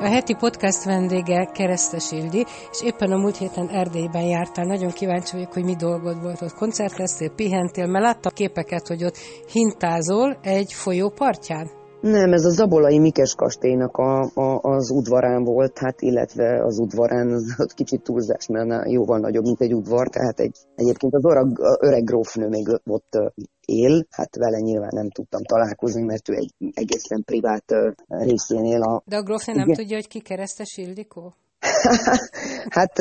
A heti podcast vendége Keresztes Ildi, és éppen a múlt héten Erdélyben jártál. Nagyon kíváncsi vagyok, hogy mi dolgod volt ott. Koncerteztél, pihentél, mert láttam képeket, hogy ott hintázol egy folyó partján. Nem, ez a Zabolai Mikes kastélynak a, a, az udvarán volt, hát illetve az udvarán az, az kicsit túlzás, mert jóval nagyobb, mint egy udvar, tehát egy, egyébként az öreg, öreg grófnő még ott él, hát vele nyilván nem tudtam találkozni, mert ő egy egészen privát részén él. A... De a grófnő nem tudja, hogy ki keresztes Ildikó? hát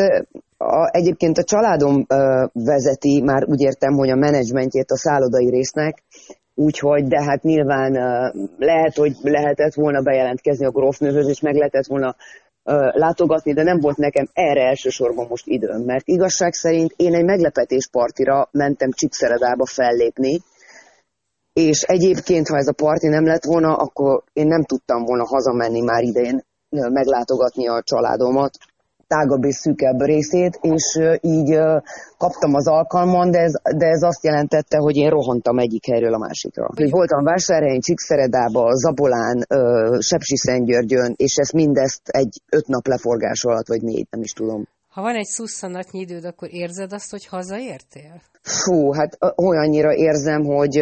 a, egyébként a családom vezeti, már úgy értem, hogy a menedzsmentjét a szállodai résznek, Úgyhogy, de hát nyilván lehet, hogy lehetett volna bejelentkezni a grófnőhöz, és meg lehetett volna látogatni, de nem volt nekem erre elsősorban most időm, mert igazság szerint én egy meglepetéspartira mentem Csipszeredába fellépni, és egyébként, ha ez a parti nem lett volna, akkor én nem tudtam volna hazamenni már idén meglátogatni a családomat, tágabb és szűkebb részét, és így kaptam az alkalmon, de ez, de ez azt jelentette, hogy én rohantam egyik helyről a másikra. Hogy voltam Vásárhelyen, Csíkszeredába, Zabolán, Sepsi-Szentgyörgyön, és ezt mindezt egy öt nap leforgás alatt, vagy négy, nem is tudom. Ha van egy szusszanatnyi időd, akkor érzed azt, hogy hazaértél? Fú, hát olyannyira érzem, hogy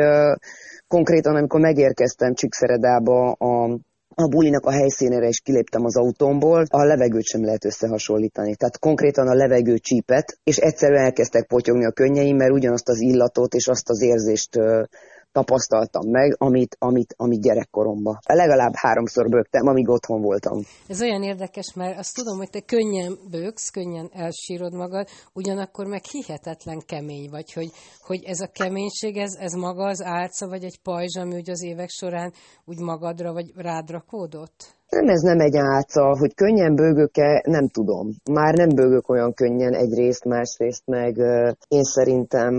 konkrétan, amikor megérkeztem Csíkszeredába a a bulinak a helyszínére is kiléptem az autómból, a levegőt sem lehet összehasonlítani. Tehát konkrétan a levegő csípet, és egyszerűen elkezdtek potyogni a könnyeim, mert ugyanazt az illatot és azt az érzést tapasztaltam meg, amit, amit, amit gyerekkoromban. Legalább háromszor bőgtem, amíg otthon voltam. Ez olyan érdekes, mert azt tudom, hogy te könnyen bőgsz, könnyen elsírod magad, ugyanakkor meg hihetetlen kemény vagy, hogy, hogy ez a keménység, ez, ez maga az álca, vagy egy pajzs, ami úgy az évek során úgy magadra vagy rád rakódott? Nem, ez nem egy álca, hogy könnyen bőgök-e, nem tudom. Már nem bőgök olyan könnyen egyrészt, másrészt meg én szerintem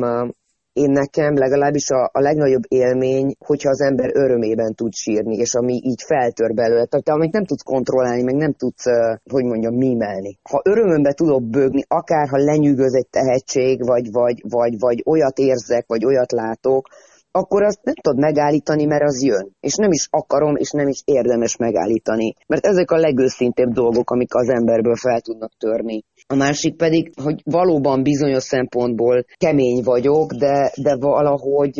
én nekem legalábbis a, a legnagyobb élmény, hogyha az ember örömében tud sírni, és ami így feltör belőle, tehát amit nem tudsz kontrollálni, meg nem tudsz, hogy mondjam, mímelni. Ha örömömbe tudok bőgni, akár ha lenyűgöz egy tehetség, vagy, vagy, vagy, vagy olyat érzek, vagy olyat látok, akkor azt nem tudod megállítani, mert az jön. És nem is akarom, és nem is érdemes megállítani. Mert ezek a legőszintébb dolgok, amik az emberből fel tudnak törni. A másik pedig, hogy valóban bizonyos szempontból kemény vagyok, de, de valahogy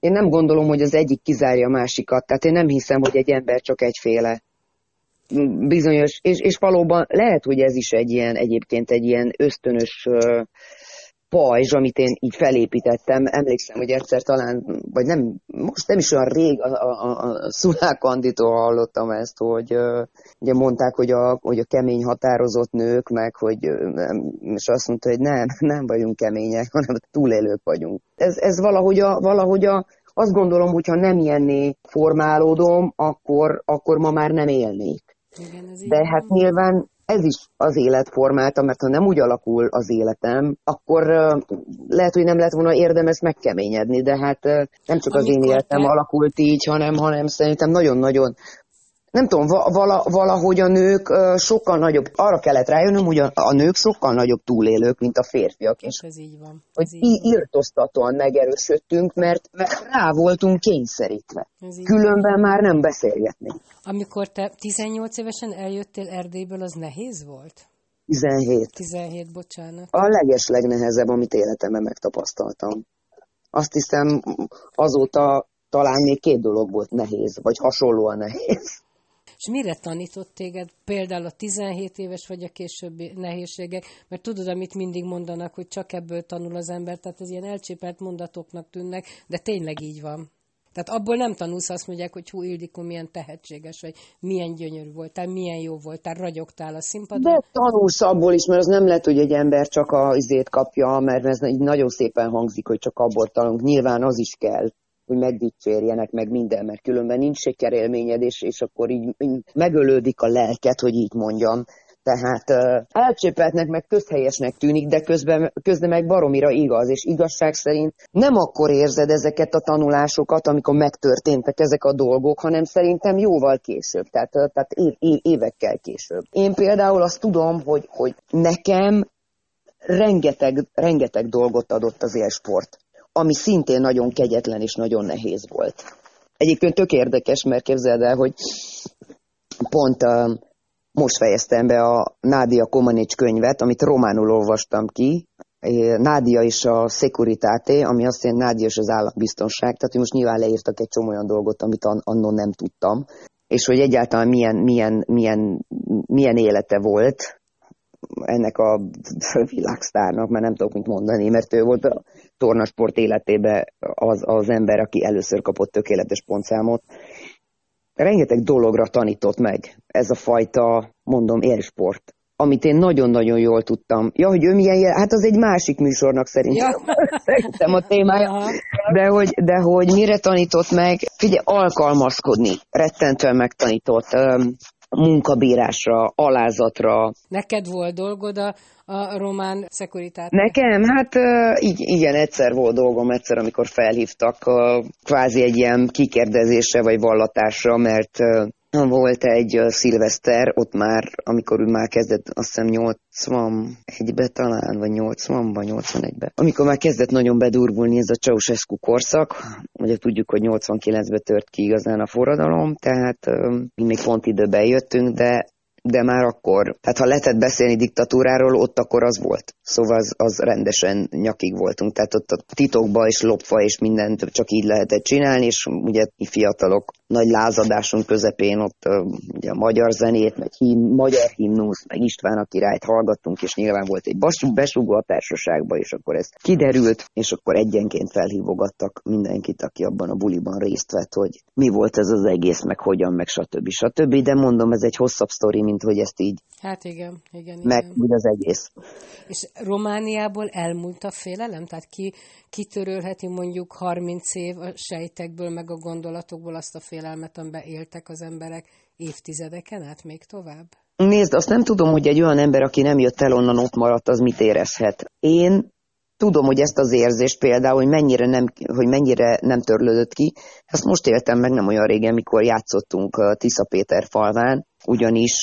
én nem gondolom, hogy az egyik kizárja a másikat. Tehát én nem hiszem, hogy egy ember csak egyféle bizonyos, és, és valóban lehet, hogy ez is egy ilyen, egyébként egy ilyen ösztönös pajzs, amit én így felépítettem. Emlékszem, hogy egyszer talán, vagy nem, most nem is olyan rég a, a, a Szulák Anditól hallottam ezt, hogy uh, ugye mondták, hogy a, hogy a kemény határozott nők, meg hogy és azt mondta, hogy nem, nem vagyunk kemények, hanem túlélők vagyunk. Ez, ez valahogy, a, valahogy a, azt gondolom, hogyha nem ilyenné formálódom, akkor, akkor ma már nem élnék. Igen, ez De hát nyilván ez is az élet formálta, mert ha nem úgy alakul az életem, akkor lehet, hogy nem lett volna érdemes megkeményedni, de hát nem csak az én életem te... alakult így, hanem, hanem szerintem nagyon-nagyon nem tudom, vala, valahogy a nők sokkal nagyobb, arra kellett rájönnöm, hogy a, a nők sokkal nagyobb túlélők, mint a férfiak. És ez így van. Ez hogy így írtoztatóan megerősödtünk, mert, mert rá voltunk kényszerítve. Különben van. már nem beszélgetnénk. Amikor te 18 évesen eljöttél Erdélyből, az nehéz volt? 17. 17, bocsánat. A leges legnehezebb, amit életemben megtapasztaltam. Azt hiszem, azóta talán még két dolog volt nehéz, vagy hasonlóan nehéz. És mire tanított téged például a 17 éves vagy a későbbi nehézségek? Mert tudod, amit mindig mondanak, hogy csak ebből tanul az ember, tehát ez ilyen elcsépelt mondatoknak tűnnek, de tényleg így van. Tehát abból nem tanulsz, azt mondják, hogy hú, Ildikó milyen tehetséges, vagy milyen gyönyörű voltál, milyen jó voltál, ragyogtál a színpadon. De tanulsz abból is, mert az nem lehet, hogy egy ember csak a izét kapja, mert ez nagyon szépen hangzik, hogy csak abból tanulunk. Nyilván az is kell hogy megdicsérjenek meg minden, mert különben nincs sikerélményed, és, és akkor így, így megölődik a lelket, hogy így mondjam. Tehát uh, elcsépeltnek meg közhelyesnek tűnik, de közben, közben meg baromira igaz, és igazság szerint nem akkor érzed ezeket a tanulásokat, amikor megtörténtek ezek a dolgok, hanem szerintem jóval később, tehát, tehát év, év, évekkel később. Én például azt tudom, hogy, hogy nekem rengeteg, rengeteg dolgot adott az élsport, ami szintén nagyon kegyetlen és nagyon nehéz volt. Egyébként tök érdekes, mert képzeld el, hogy pont uh, most fejeztem be a Nádia Komanics könyvet, amit románul olvastam ki, Nádia és a Securitate, ami azt jelenti Nádia és az állambiztonság, tehát most nyilván leírtak egy csomó olyan dolgot, amit annól nem tudtam, és hogy egyáltalán milyen, milyen, milyen, milyen élete volt ennek a világsztárnak, mert nem tudok mit mondani, mert ő volt a tornasport életében az, az ember, aki először kapott tökéletes pontszámot, rengeteg dologra tanított meg ez a fajta, mondom, élsport amit én nagyon-nagyon jól tudtam. Ja, hogy ő milyen jel... hát az egy másik műsornak szerintem, ja. szerintem a témája, de hogy, de hogy mire tanított meg, figyelj, alkalmazkodni, rettentően megtanított, munkabírásra, alázatra. Neked volt dolgod a, a román szekuritát? Nekem? Hát így, igen, egyszer volt dolgom, egyszer, amikor felhívtak kvázi egy ilyen kikérdezésre vagy vallatásra, mert volt egy szilveszter, ott már, amikor ő már kezdett, azt hiszem 81-be talán, vagy 80-ba, 81-be. Amikor már kezdett nagyon bedurvulni ez a Ceausescu korszak, ugye tudjuk, hogy 89-be tört ki igazán a forradalom, tehát mi még pont időben jöttünk, de de már akkor, tehát ha lehetett beszélni diktatúráról, ott akkor az volt. Szóval az, az rendesen nyakig voltunk, tehát ott a titokba és lopva és mindent csak így lehetett csinálni, és ugye fiatalok nagy lázadásunk közepén ott ugye a magyar zenét, meg hím, magyar himnusz, meg István a királyt hallgattunk, és nyilván volt egy besugó a társaságba, és akkor ez kiderült, és akkor egyenként felhívogattak mindenkit, aki abban a buliban részt vett, hogy mi volt ez az egész, meg hogyan, meg stb. stb. De mondom, ez egy hosszabb sztori, mint hogy ezt így Hát igen, igen, meg igen. úgy az egész. És Romániából elmúlt a félelem? Tehát ki, kitörölheti mondjuk 30 év a sejtekből, meg a gondolatokból azt a félelmet, amiben éltek az emberek évtizedeken át még tovább? Nézd, azt nem tudom, hogy egy olyan ember, aki nem jött el onnan, ott maradt, az mit érezhet. Én tudom, hogy ezt az érzést például, hogy mennyire nem, hogy mennyire nem törlődött ki, ezt most éltem meg nem olyan régen, mikor játszottunk Tisza Péter falván, ugyanis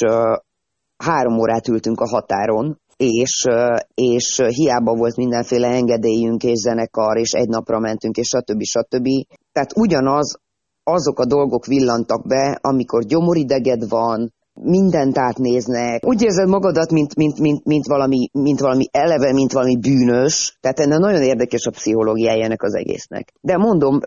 három órát ültünk a határon, és, és hiába volt mindenféle engedélyünk és zenekar, és egy napra mentünk, és stb. stb. Tehát ugyanaz, azok a dolgok villantak be, amikor gyomorideged van, mindent átnéznek. Úgy érzed magadat, mint, mint, mint, mint, valami, mint valami eleve, mint valami bűnös. Tehát ennek nagyon érdekes a pszichológiája ennek az egésznek. De mondom,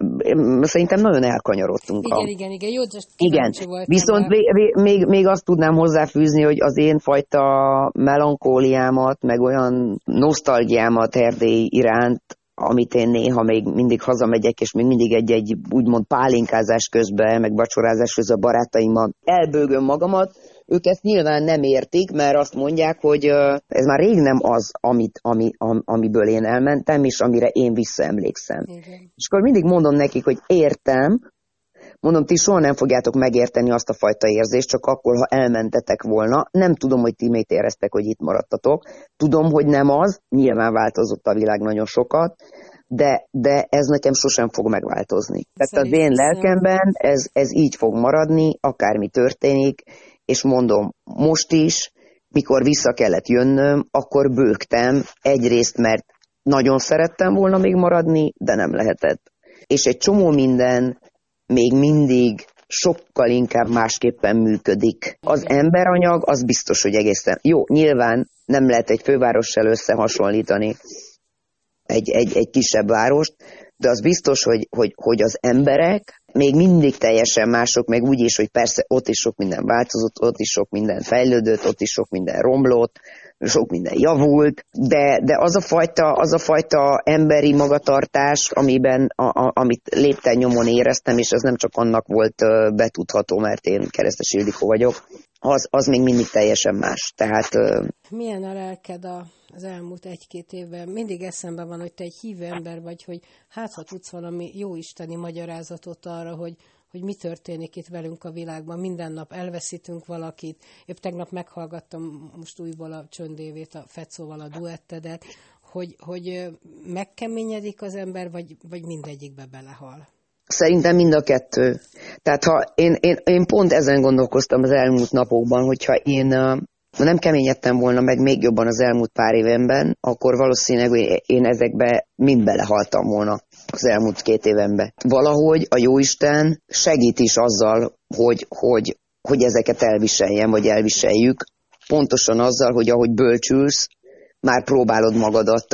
szerintem nagyon elkanyarodtunk. Igen, a... igen, igen. Jó, igen. Viszont még, még, még azt tudnám hozzáfűzni, hogy az én fajta melankóliámat, meg olyan nosztalgiámat Erdély iránt amit én néha még mindig hazamegyek, és még mindig egy-egy úgymond pálinkázás közben, meg vacsorázás közben a barátaimmal elbőgöm magamat, ők ezt nyilván nem értik, mert azt mondják, hogy ez már rég nem az, amit, ami, am, amiből én elmentem, és amire én visszaemlékszem. Igen. És akkor mindig mondom nekik, hogy értem, Mondom, ti soha nem fogjátok megérteni azt a fajta érzést, csak akkor, ha elmentetek volna. Nem tudom, hogy ti miért éreztek, hogy itt maradtatok. Tudom, hogy nem az, nyilván változott a világ nagyon sokat, de, de ez nekem sosem fog megváltozni. Tehát az én lelkemben ez, ez így fog maradni, akármi történik, és mondom, most is, mikor vissza kellett jönnöm, akkor bőgtem, egyrészt, mert nagyon szerettem volna még maradni, de nem lehetett. És egy csomó minden még mindig sokkal inkább másképpen működik. Az emberanyag az biztos, hogy egészen jó. Nyilván nem lehet egy fővárossal összehasonlítani egy, egy, egy kisebb várost, de az biztos, hogy, hogy, hogy az emberek még mindig teljesen mások, meg úgy is, hogy persze ott is sok minden változott, ott is sok minden fejlődött, ott is sok minden romlott, sok minden javult, de, de az, a fajta, az a fajta emberi magatartás, amiben, a, a, amit lépten nyomon éreztem, és ez nem csak annak volt betudható, mert én keresztes Ildikó vagyok, az, az még mindig teljesen más. Tehát, Milyen a lelked a, az elmúlt egy-két évben? Mindig eszembe van, hogy te egy hívő ember vagy, hogy hát ha tudsz valami jó isteni magyarázatot arra, hogy, hogy mi történik itt velünk a világban. Minden nap elveszítünk valakit. Épp tegnap meghallgattam most újból a csöndévét, a Fecóval a duettedet, hogy, hogy megkeményedik az ember, vagy, vagy mindegyikbe belehal. Szerintem mind a kettő. Tehát ha én, én, én pont ezen gondolkoztam az elmúlt napokban, hogyha én nem keményedtem volna meg még jobban az elmúlt pár évenben, akkor valószínűleg én ezekbe mind belehaltam volna az elmúlt két évenben. Valahogy a Jóisten segít is azzal, hogy, hogy, hogy ezeket elviseljem, vagy elviseljük, pontosan azzal, hogy ahogy bölcsülsz, már próbálod magadat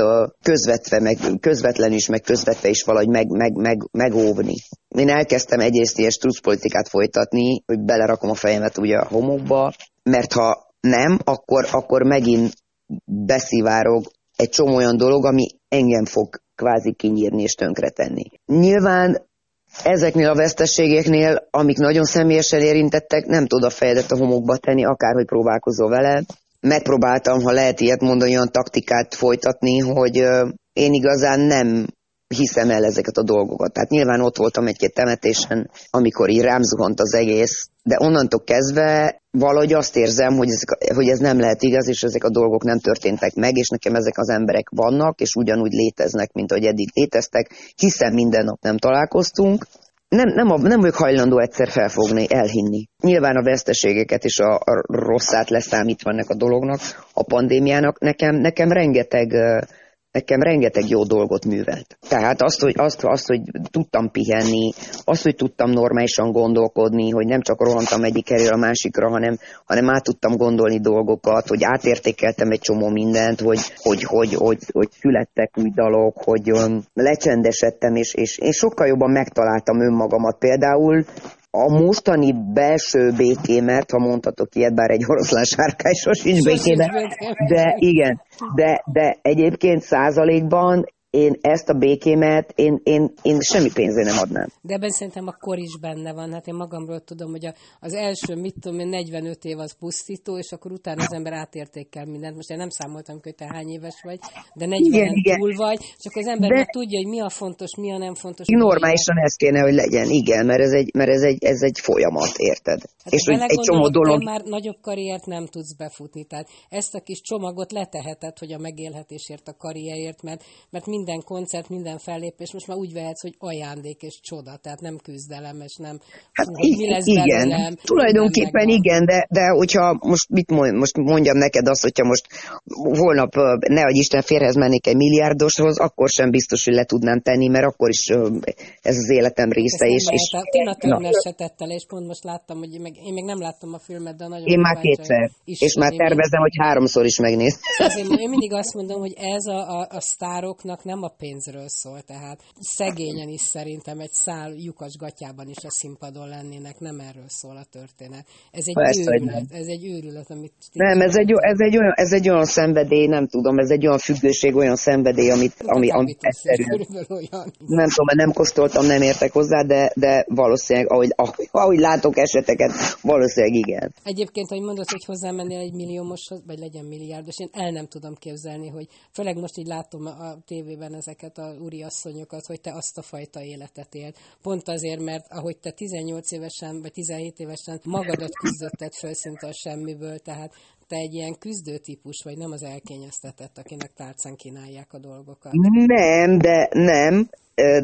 közvetve, meg, közvetlen is, meg közvetve is valahogy meg, meg, meg, megóvni. Én elkezdtem egyrészt ilyen politikát folytatni, hogy belerakom a fejemet ugye a homokba, mert ha nem, akkor, akkor megint beszivárog egy csomó olyan dolog, ami engem fog kvázi kinyírni és tönkretenni. Nyilván ezeknél a veszteségeknél, amik nagyon személyesen érintettek, nem tud a fejedet a homokba tenni, akárhogy próbálkozol vele. Megpróbáltam, ha lehet ilyet mondani, olyan taktikát folytatni, hogy én igazán nem hiszem el ezeket a dolgokat. Tehát nyilván ott voltam egy-két temetésen, amikor így rám zuhant az egész, de onnantól kezdve valahogy azt érzem, hogy, ezek, hogy ez nem lehet igaz, és ezek a dolgok nem történtek meg, és nekem ezek az emberek vannak, és ugyanúgy léteznek, mint ahogy eddig léteztek, hiszen minden nap nem találkoztunk, nem, nem, a, nem vagyok hajlandó egyszer felfogni, elhinni. Nyilván a veszteségeket és a, a rosszát leszámítva ennek a dolognak, a pandémiának, nekem, nekem rengeteg nekem rengeteg jó dolgot művelt. Tehát azt, hogy, azt, azt, hogy tudtam pihenni, azt, hogy tudtam normálisan gondolkodni, hogy nem csak rohantam egyik helyről a másikra, hanem, hanem át tudtam gondolni dolgokat, hogy átértékeltem egy csomó mindent, hogy, hogy, hogy, hogy, hogy születtek új dalok, hogy um, lecsendesedtem, és, és én sokkal jobban megtaláltam önmagamat. Például a mostani belső békémet, ha mondhatok ilyet, bár egy oroszlán sárkány sosincs békében, de igen, de, de egyébként százalékban én ezt a békémet, én, én, én semmi pénzért nem adnám. De ebben szerintem a kor is benne van. Hát én magamról tudom, hogy a, az első, mit tudom én, 45 év az pusztító, és akkor utána az ember átértékel mindent. Most én nem számoltam, hogy te hány éves vagy, de 40 igen, igen. túl vagy, csak az ember de... tudja, hogy mi a fontos, mi a nem fontos. Normálisan ez kéne, hogy legyen, igen, mert ez egy, mert ez egy, ez egy folyamat, érted? Hát és hogy egy csomó dolog... már nagyobb karriert nem tudsz befutni. Tehát ezt a kis csomagot leteheted, hogy a megélhetésért, a karrierért, mert, mert mind minden koncert, minden fellépés most már úgy vehetsz, hogy ajándék és csoda, tehát nem küzdelem, és nem hát hogy mi lesz igen. belőlem. Tulajdonképpen igen, de, de hogyha most mit mond, most mondjam neked azt, hogyha most holnap ne adj Isten férhez mennék egy milliárdoshoz, akkor sem biztos, hogy le tudnám tenni, mert akkor is ez az életem része. És, és, Tina Turner se tette le, és pont most láttam, hogy meg, én még nem láttam a filmet, de nagyon Én már kétszer, és már tervezem, hogy háromszor is megnéz. én mindig azt mondom, hogy ez a, a, a sztároknak nem a pénzről szól, tehát szegényen is szerintem egy szál lyukas gatyában is a színpadon lennének, nem erről szól a történet. Ez egy Persze, őrület, ez egy őrület, amit... Nem, ez egy, ez, egy olyan, ez egy olyan szenvedély, nem tudom, ez egy olyan függőség, olyan szenvedély, amit, ami, ami egyszerűen... Nem tudom, mert nem kosztoltam, nem értek hozzá, de, de valószínűleg, ahogy, ahogy, ahogy látok eseteket, valószínűleg igen. Egyébként, hogy mondod, hogy hozzámennél egy milliómoshoz, vagy legyen milliárdos, én el nem tudom képzelni, hogy főleg most így látom a tévében ezeket a úriasszonyokat, hogy te azt a fajta életet él. Pont azért, mert ahogy te 18 évesen vagy 17 évesen magadat küzdötted föl szinte a semmiből, tehát te egy ilyen küzdőtípus vagy, nem az elkényeztetett, akinek tárcán kínálják a dolgokat. Nem, de nem,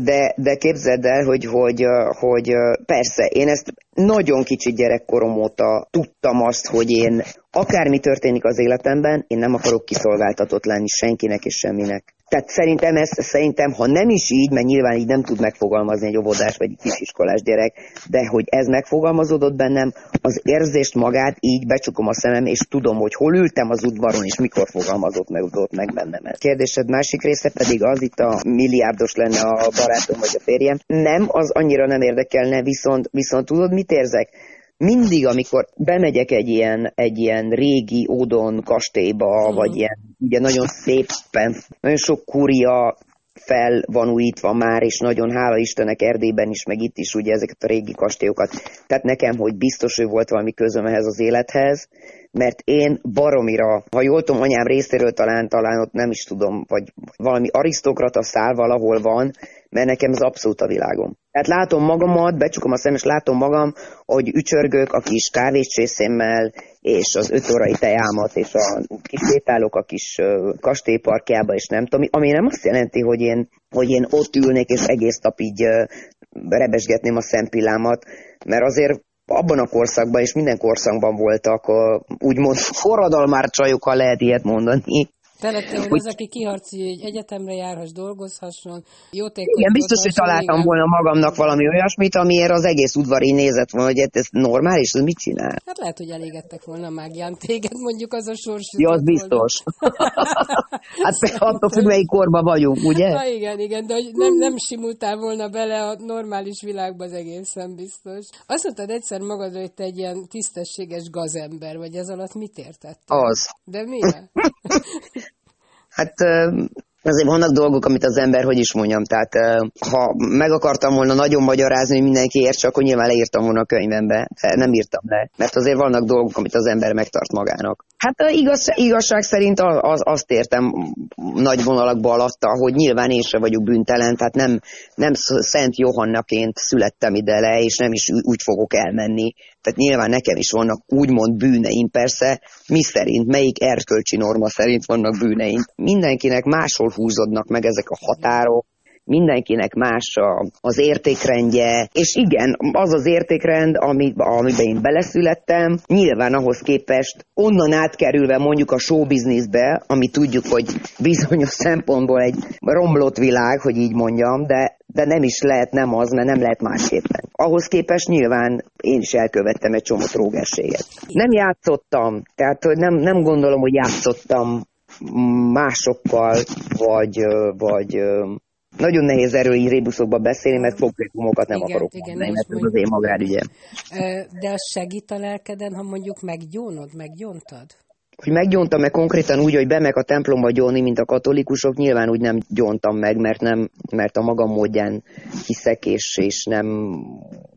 de, de képzeld el, hogy, hogy, hogy persze, én ezt nagyon kicsi gyerekkorom óta tudtam azt, hogy én akármi történik az életemben, én nem akarok kiszolgáltatott lenni senkinek és semminek. Tehát szerintem ez, szerintem, ha nem is így, mert nyilván így nem tud megfogalmazni egy óvodás vagy egy kisiskolás gyerek, de hogy ez megfogalmazódott bennem, az érzést magát így becsukom a szemem, és tudom, hogy hol ültem az udvaron, és mikor fogalmazott meg, ott meg bennem ez. Kérdésed másik része pedig az, itt a milliárdos lenne a barátom vagy a férjem. Nem, az annyira nem érdekelne, viszont, viszont tudod, mit érzek? Mindig, amikor bemegyek egy ilyen, egy ilyen régi ódon kastélyba, uh-huh. vagy ilyen ugye nagyon szépen, nagyon sok kuria fel van újítva már, és nagyon hála Istennek Erdélyben is, meg itt is ugye ezeket a régi kastélyokat. Tehát nekem, hogy biztos, hogy volt valami közöm ehhez az élethez, mert én baromira, ha jól tudom, anyám részéről talán, talán ott nem is tudom, vagy valami arisztokrata szál valahol van, mert nekem ez abszolút a világom. Tehát látom magamat, becsukom a szem, és látom magam, hogy ücsörgök a kis kávéscsészémmel, és az öt órai tejámat, és a kis sétálok a kis kastélyparkjába, és nem tudom, ami nem azt jelenti, hogy én, hogy én ott ülnék, és egész nap így rebesgetném a szempillámat, mert azért abban a korszakban, és minden korszakban voltak úgymond forradalmár csajok, ha lehet ilyet mondani, te lettél hogy... az, aki kiharcolja, hogy egyetemre járhass, dolgozhasson, jótékony. Igen, biztos, hogy találtam igen. volna magamnak valami olyasmit, amiért az egész udvari nézett volna, hogy ez normális, ez mit csinál? Hát lehet, hogy elégettek volna mágián téged, mondjuk az a sors. Ja, az biztos. hát attól függ, melyik korban vagyunk, ugye? Na igen, igen, de hogy nem, nem simultál volna bele a normális világba, az egészen biztos. Azt mondtad egyszer magadra, hogy te egy ilyen tisztességes gazember vagy, ez alatt mit értett? Az. De miért? Hát azért vannak dolgok, amit az ember, hogy is mondjam, tehát ha meg akartam volna nagyon magyarázni, hogy mindenki értse, akkor nyilván leírtam volna a könyvembe, nem írtam le, mert azért vannak dolgok, amit az ember megtart magának. Hát igaz, igazság szerint az, azt értem nagy vonalakba alatta, hogy nyilván én sem vagyok bűntelen, tehát nem, nem Szent Johannaként születtem ide le, és nem is úgy fogok elmenni. Tehát nyilván nekem is vannak úgymond bűneim, persze, mi szerint, melyik erkölcsi norma szerint vannak bűneim. Mindenkinek máshol húzódnak meg ezek a határok, mindenkinek más a, az értékrendje, és igen, az az értékrend, ami, amiben én beleszülettem, nyilván ahhoz képest onnan átkerülve mondjuk a showbizniszbe, ami tudjuk, hogy bizonyos szempontból egy romlott világ, hogy így mondjam, de de nem is lehet nem az, mert nem lehet másképpen. Ahhoz képest nyilván én is elkövettem egy csomó trógességet. Nem játszottam, tehát nem, nem gondolom, hogy játszottam másokkal, vagy, vagy nagyon nehéz erről így rébuszokba beszélni, mert konkrétumokat nem igen, akarok igen, mondani, mert ez az én magárügyem. De az segít a lelkeden, ha mondjuk meggyónod, meggyóntad? Hogy meggyóntam meg konkrétan úgy, hogy bemek a templomba gyóni, mint a katolikusok, nyilván úgy nem gyóntam meg, mert, nem, mert a magam módján hiszek, és, és nem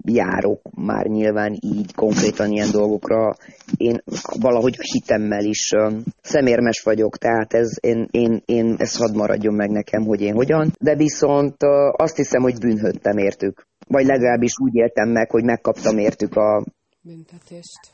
járok már nyilván így konkrétan ilyen dolgokra. Én valahogy hitemmel is uh, szemérmes vagyok, tehát ez, én, én, én, ez hadd maradjon meg nekem, hogy én hogyan. De viszont uh, azt hiszem, hogy bűnhöttem értük. Vagy legalábbis úgy éltem meg, hogy megkaptam értük a büntetést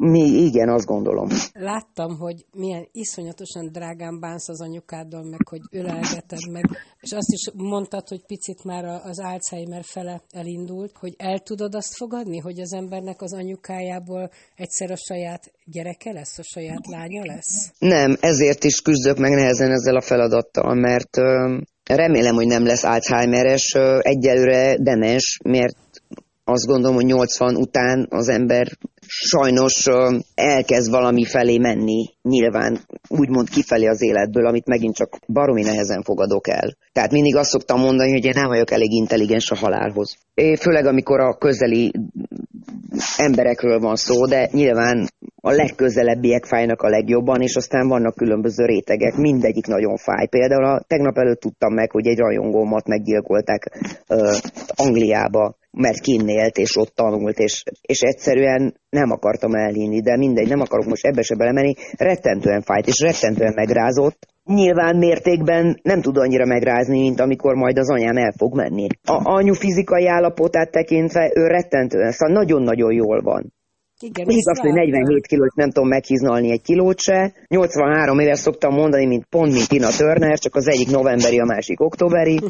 mi, igen, azt gondolom. Láttam, hogy milyen iszonyatosan drágán bánsz az anyukáddal, meg hogy ölelgeted meg, és azt is mondtad, hogy picit már az Alzheimer fele elindult, hogy el tudod azt fogadni, hogy az embernek az anyukájából egyszer a saját gyereke lesz, a saját lánya lesz? Nem, ezért is küzdök meg nehezen ezzel a feladattal, mert remélem, hogy nem lesz Alzheimeres, egyelőre demens, mert azt gondolom, hogy 80 után az ember sajnos elkezd valami felé menni, nyilván úgymond kifelé az életből, amit megint csak baromi nehezen fogadok el. Tehát mindig azt szoktam mondani, hogy én nem vagyok elég intelligens a halálhoz. É, főleg amikor a közeli emberekről van szó, de nyilván a legközelebbiek fájnak a legjobban, és aztán vannak különböző rétegek, mindegyik nagyon fáj. Például a, tegnap előtt tudtam meg, hogy egy rajongómat meggyilkolták uh, Angliába, mert kinnélt, és ott tanult, és, és egyszerűen nem akartam elhinni, de mindegy, nem akarok most ebbe se belemenni, rettentően fájt, és rettentően megrázott. Nyilván mértékben nem tud annyira megrázni, mint amikor majd az anyám el fog menni. A anyu fizikai állapotát tekintve ő rettentően, szóval nagyon-nagyon jól van. Igen, Igaz, hogy 47 kilót nem tudom meghiznalni egy kilót se. 83 éves szoktam mondani, mint pont mint Tina Turner, csak az egyik novemberi, a másik októberi.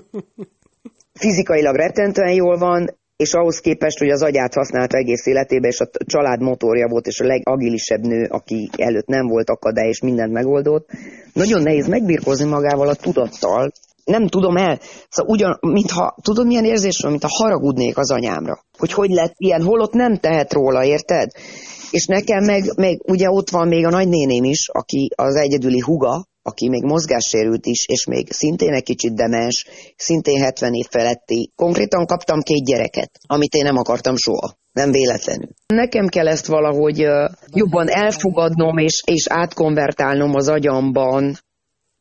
Fizikailag rettentően jól van, és ahhoz képest, hogy az agyát használta egész életében, és a család motorja volt, és a legagilisebb nő, aki előtt nem volt akadály, és mindent megoldott, nagyon nehéz megbirkózni magával a tudattal, nem tudom el, szóval ugyan, mintha, tudod milyen érzés van, mintha haragudnék az anyámra, hogy hogy lett ilyen, holott nem tehet róla, érted? És nekem meg, meg ugye ott van még a nagynéném is, aki az egyedüli huga, aki még mozgássérült is, és még szintén egy kicsit demens, szintén 70 év feletti. Konkrétan kaptam két gyereket, amit én nem akartam soha. Nem véletlenül. Nekem kell ezt valahogy jobban elfogadnom és, és átkonvertálnom az agyamban,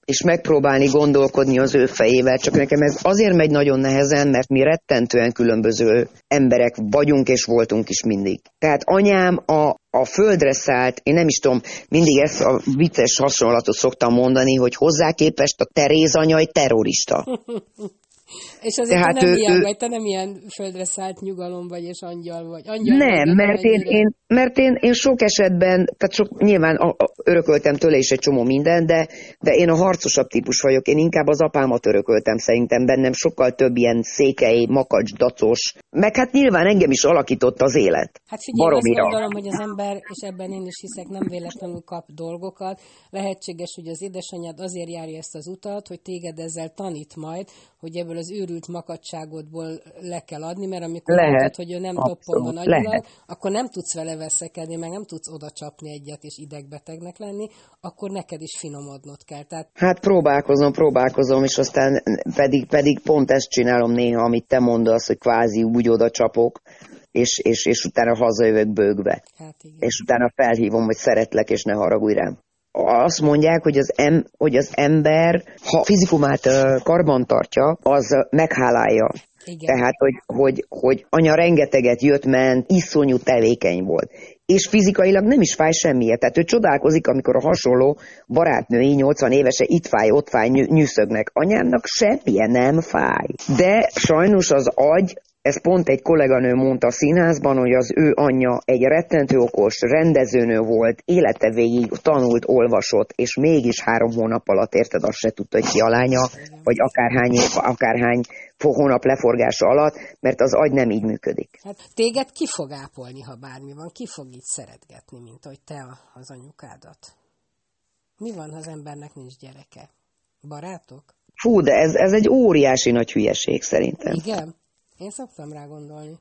és megpróbálni gondolkodni az ő fejével, csak nekem ez azért megy nagyon nehezen, mert mi rettentően különböző emberek vagyunk és voltunk is mindig. Tehát anyám a, a földre szállt, én nem is tudom, mindig ezt a vicces hasonlatot szoktam mondani, hogy hozzá képest a Teréz anya egy terrorista. És azért Tehát te nem ő, ilyen ő, vagy, te nem ilyen földre szállt nyugalom vagy, és angyal vagy. Angyal nem, vagy, mert, én, én, mert én, én sok esetben, tehát sok, nyilván a, a, örököltem tőle is egy csomó minden, de, de én a harcosabb típus vagyok. Én inkább az apámat örököltem szerintem bennem, sokkal több ilyen székely, makacs, dacos. Meg hát nyilván engem is alakított az élet. Hát figyelj, Baromira. azt gondolom, hogy az ember, és ebben én is hiszek, nem véletlenül kap dolgokat. Lehetséges, hogy az édesanyád azért járja ezt az utat, hogy téged ezzel tanít majd, hogy ebből az őrült makacságodból le kell adni, mert amikor lehet, mondod, hogy ő nem toppon van akkor nem tudsz vele veszekedni, meg nem tudsz oda csapni egyet és idegbetegnek lenni, akkor neked is finomodnod kell. Tehát... Hát próbálkozom, próbálkozom, és aztán pedig, pedig pont ezt csinálom néha, amit te mondasz, hogy kvázi úgy oda csapok, és, és, és utána hazajövök bőgve. Hát igen. És utána felhívom, hogy szeretlek, és ne haragudj rám azt mondják, hogy az, em, hogy az ember, ha fizikumát karban tartja, az meghálálja. Igen. Tehát, hogy, hogy, hogy anya rengeteget jött, ment, iszonyú tevékeny volt. És fizikailag nem is fáj semmiért. Tehát ő csodálkozik, amikor a hasonló barátnői 80 évese itt fáj, ott fáj, nyűszögnek. Anyámnak semmilyen nem fáj. De sajnos az agy ez pont egy kolléganő mondta a színházban, hogy az ő anyja egy rettentő okos rendezőnő volt, élete végig tanult, olvasott, és mégis három hónap alatt, érted, azt se tudta, hogy ki a lánya, vagy akárhány, akárhány hónap leforgása alatt, mert az agy nem így működik. Hát téged ki fog ápolni, ha bármi van? Ki fog így szeretgetni, mint hogy te az anyukádat? Mi van, ha az embernek nincs gyereke? Barátok? Fú, de ez, ez egy óriási nagy hülyeség szerintem. Igen? Én szoktam rá gondolni.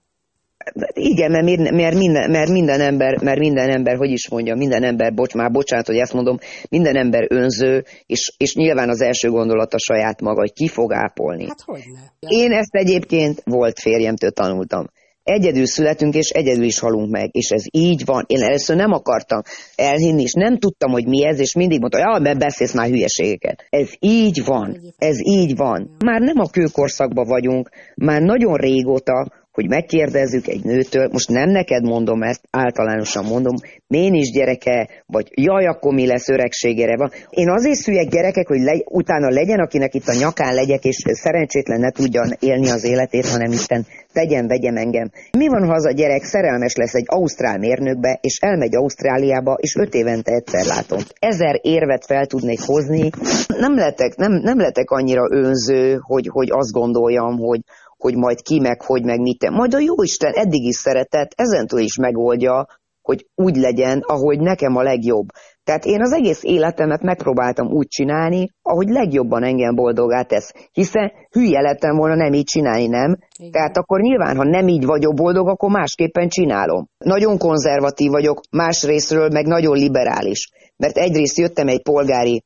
Igen, mert, mert, minden, mert minden ember, mert minden ember, hogy is mondja, minden ember, bocs, már bocsánat, hogy ezt mondom, minden ember önző, és, és nyilván az első gondolat a saját maga, hogy ki fog ápolni. Hát hogyne. Én ezt egyébként volt férjemtől tanultam. Egyedül születünk, és egyedül is halunk meg. És ez így van. Én először nem akartam elhinni, és nem tudtam, hogy mi ez, és mindig mondta, hogy mert beszélsz már hülyeségeket. Ez így van. Ez így van. Már nem a kőkorszakban vagyunk, már nagyon régóta, hogy megkérdezzük egy nőtől, most nem neked mondom ezt, általánosan mondom, én is gyereke, vagy jaj, akkor mi lesz öregségére van. Én azért szüljek gyerekek, hogy legy, utána legyen, akinek itt a nyakán legyek, és szerencsétlen ne tudjon élni az életét, hanem Isten tegyen, vegyem engem. Mi van, ha az a gyerek szerelmes lesz egy ausztrál mérnökbe, és elmegy Ausztráliába, és öt évente egyszer látom. Ezer érvet fel tudnék hozni. Nem letek, nem, nem letek annyira önző, hogy, hogy azt gondoljam, hogy, hogy majd ki meg, hogy meg mit. Majd a Jóisten eddig is szeretett, ezentől is megoldja, hogy úgy legyen, ahogy nekem a legjobb. Tehát én az egész életemet megpróbáltam úgy csinálni, ahogy legjobban engem boldogá tesz. Hiszen hülye lettem volna nem így csinálni, nem? Igen. Tehát akkor nyilván, ha nem így vagyok boldog, akkor másképpen csinálom. Nagyon konzervatív vagyok, másrésztről meg nagyon liberális. Mert egyrészt jöttem egy polgári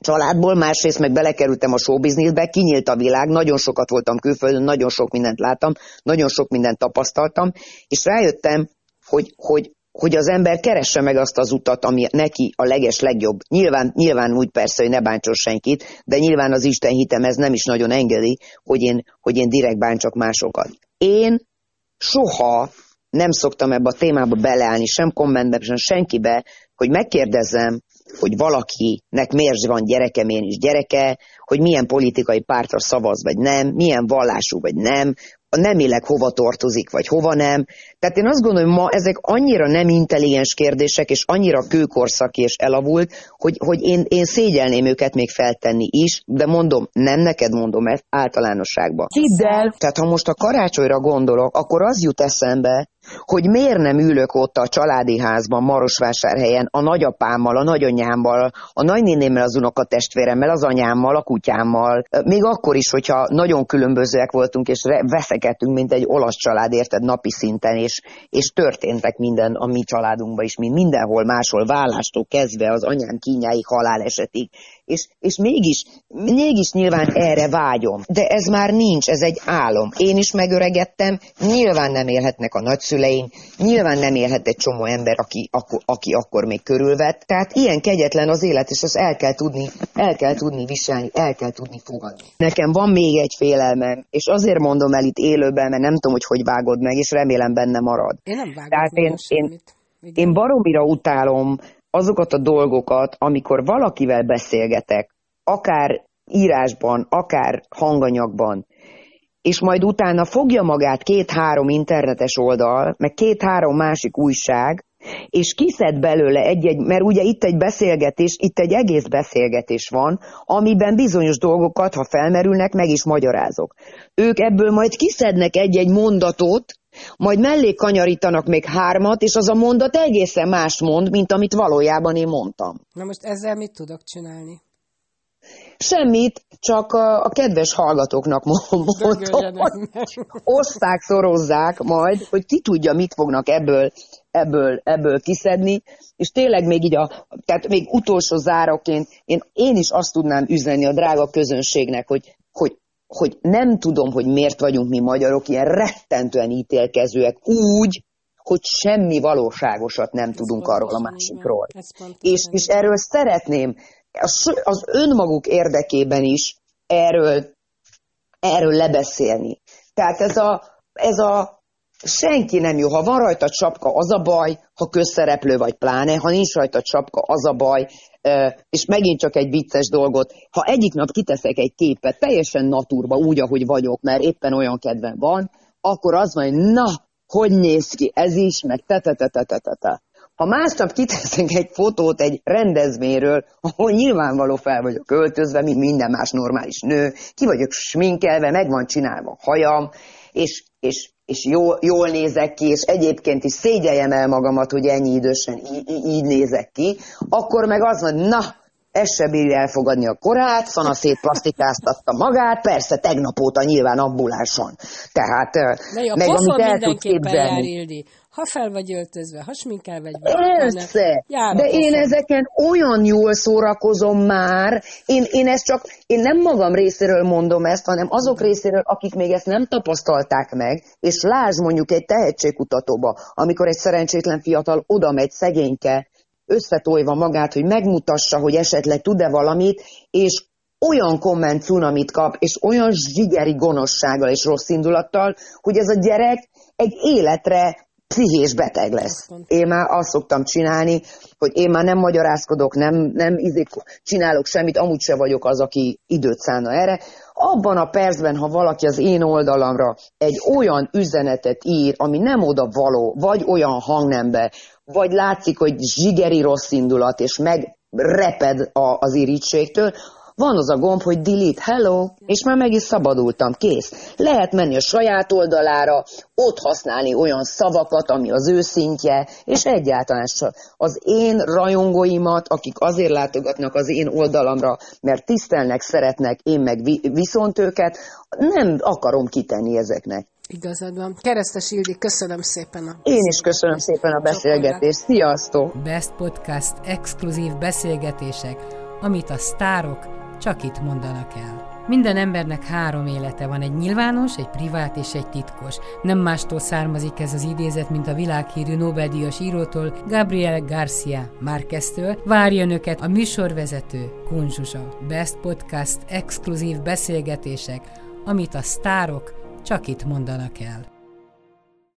családból, másrészt meg belekerültem a showbizniszbe, kinyílt a világ, nagyon sokat voltam külföldön, nagyon sok mindent láttam, nagyon sok mindent tapasztaltam, és rájöttem, hogy, hogy, hogy az ember keresse meg azt az utat, ami neki a leges legjobb. Nyilván, nyilván úgy persze, hogy ne bántson senkit, de nyilván az Isten hitem ez nem is nagyon engedi, hogy én, hogy én direkt bántsak másokat. Én soha nem szoktam ebbe a témába beleállni, sem kommentbe, sem senkibe, hogy megkérdezzem, hogy valakinek miért van gyereke, én is gyereke, hogy milyen politikai pártra szavaz, vagy nem, milyen vallású, vagy nem, a nemileg hova tartozik, vagy hova nem. Tehát én azt gondolom, hogy ma ezek annyira nem intelligens kérdések, és annyira kőkorszaki és elavult, hogy, hogy én, én szégyelném őket még feltenni is, de mondom, nem neked mondom ezt általánosságban. Hidd el! Tehát ha most a karácsonyra gondolok, akkor az jut eszembe, hogy miért nem ülök ott a családi házban, Marosvásárhelyen, a nagyapámmal, a nagyanyámmal, a nagynénémmel, az unokatestvéremmel, az anyámmal, a kutyámmal, még akkor is, hogyha nagyon különbözőek voltunk, és veszekedtünk, mint egy olasz család, érted, napi szinten, és, és történtek minden a mi családunkban is, mint mindenhol máshol, vállástól kezdve az anyám kínjáig, halálesetig, és, és mégis, mégis nyilván erre vágyom. De ez már nincs, ez egy álom. Én is megöregettem, nyilván nem élhetnek a nagyszüleim, nyilván nem élhet egy csomó ember, aki, akkor, aki akkor még körülvett. Tehát ilyen kegyetlen az élet, és azt el kell tudni, el kell tudni viselni, el kell tudni fogadni. Nekem van még egy félelmem, és azért mondom el itt élőben, mert nem tudom, hogy hogy vágod meg, és remélem benne marad. Én nem vágod Tehát én, én, én baromira utálom azokat a dolgokat, amikor valakivel beszélgetek, akár írásban, akár hanganyagban, és majd utána fogja magát két-három internetes oldal, meg két-három másik újság, és kiszed belőle egy-egy, mert ugye itt egy beszélgetés, itt egy egész beszélgetés van, amiben bizonyos dolgokat, ha felmerülnek, meg is magyarázok. Ők ebből majd kiszednek egy-egy mondatot, majd mellé kanyarítanak még hármat, és az a mondat egészen más mond, mint amit valójában én mondtam. Na most ezzel mit tudok csinálni? Semmit, csak a, a kedves hallgatóknak mondom, hogy oszták, szorozzák majd, hogy ki tudja, mit fognak ebből, ebből, ebből kiszedni, és tényleg még így a, tehát még utolsó záraként én, én is azt tudnám üzenni a drága közönségnek, hogy, hogy hogy nem tudom, hogy miért vagyunk mi magyarok ilyen rettentően ítélkezőek úgy, hogy semmi valóságosat nem Ez tudunk arról a másikról. És, és erről szeretném az, az önmaguk érdekében is erről, erről lebeszélni. Tehát ez a, ez a senki nem jó. Ha van rajta csapka, az a baj, ha közszereplő vagy pláne, ha nincs rajta csapka, az a baj, és megint csak egy vicces dolgot, ha egyik nap kiteszek egy képet teljesen naturba, úgy, ahogy vagyok, mert éppen olyan kedvem van, akkor az hogy na, hogy néz ki ez is, meg te, te, te, te, te, te. Ha másnap kiteszek egy fotót egy rendezvényről, ahol nyilvánvaló fel vagyok költözve, mint minden más normális nő, ki vagyok sminkelve, meg van csinálva a hajam, és, és, és jól, jól nézek ki, és egyébként is szégyeljem el magamat, hogy ennyi idősen így nézek ki, akkor meg az van, na, ez se bírja elfogadni a korát, szana szétplasztikáztatta magát, persze tegnap óta nyilván ambuláson. Tehát, De meg amit el tud képzelni. Jár, Ildi. Ha fel vagy öltözve, ha sminkel vagy Persze, de én ezeken olyan jól szórakozom már, én, én ezt csak, én nem magam részéről mondom ezt, hanem azok részéről, akik még ezt nem tapasztalták meg, és lásd mondjuk egy tehetségkutatóba, amikor egy szerencsétlen fiatal oda megy szegényke, összetolva magát, hogy megmutassa, hogy esetleg tud-e valamit, és olyan komment cunamit kap, és olyan zsigeri gonoszsággal és rossz indulattal, hogy ez a gyerek egy életre pszichés beteg lesz. Én már azt szoktam csinálni, hogy én már nem magyarázkodok, nem, nem izék, csinálok semmit, amúgy se vagyok az, aki időt szállna erre. Abban a percben, ha valaki az én oldalamra egy olyan üzenetet ír, ami nem oda való, vagy olyan hangnembe, vagy látszik, hogy zsigeri rossz indulat, és megreped a, az irítségtől, van az a gomb, hogy delete, hello, és már meg is szabadultam, kész. Lehet menni a saját oldalára, ott használni olyan szavakat, ami az ő szintje, és egyáltalán az én rajongóimat, akik azért látogatnak az én oldalamra, mert tisztelnek, szeretnek, én meg viszont őket, nem akarom kitenni ezeknek. Igazad van. Keresztes Ildi, köszönöm szépen a Én is köszönöm szépen a beszélgetést. Sziasztok! Best Podcast exkluzív beszélgetések, amit a sztárok csak itt mondanak el. Minden embernek három élete van, egy nyilvános, egy privát és egy titkos. Nem mástól származik ez az idézet, mint a világhírű Nobel-díjas írótól, Gabriel Garcia Márqueztől. Várja önöket a műsorvezető, Kunzsuzsa. Best Podcast exkluzív beszélgetések, amit a sztárok csak itt mondanak el.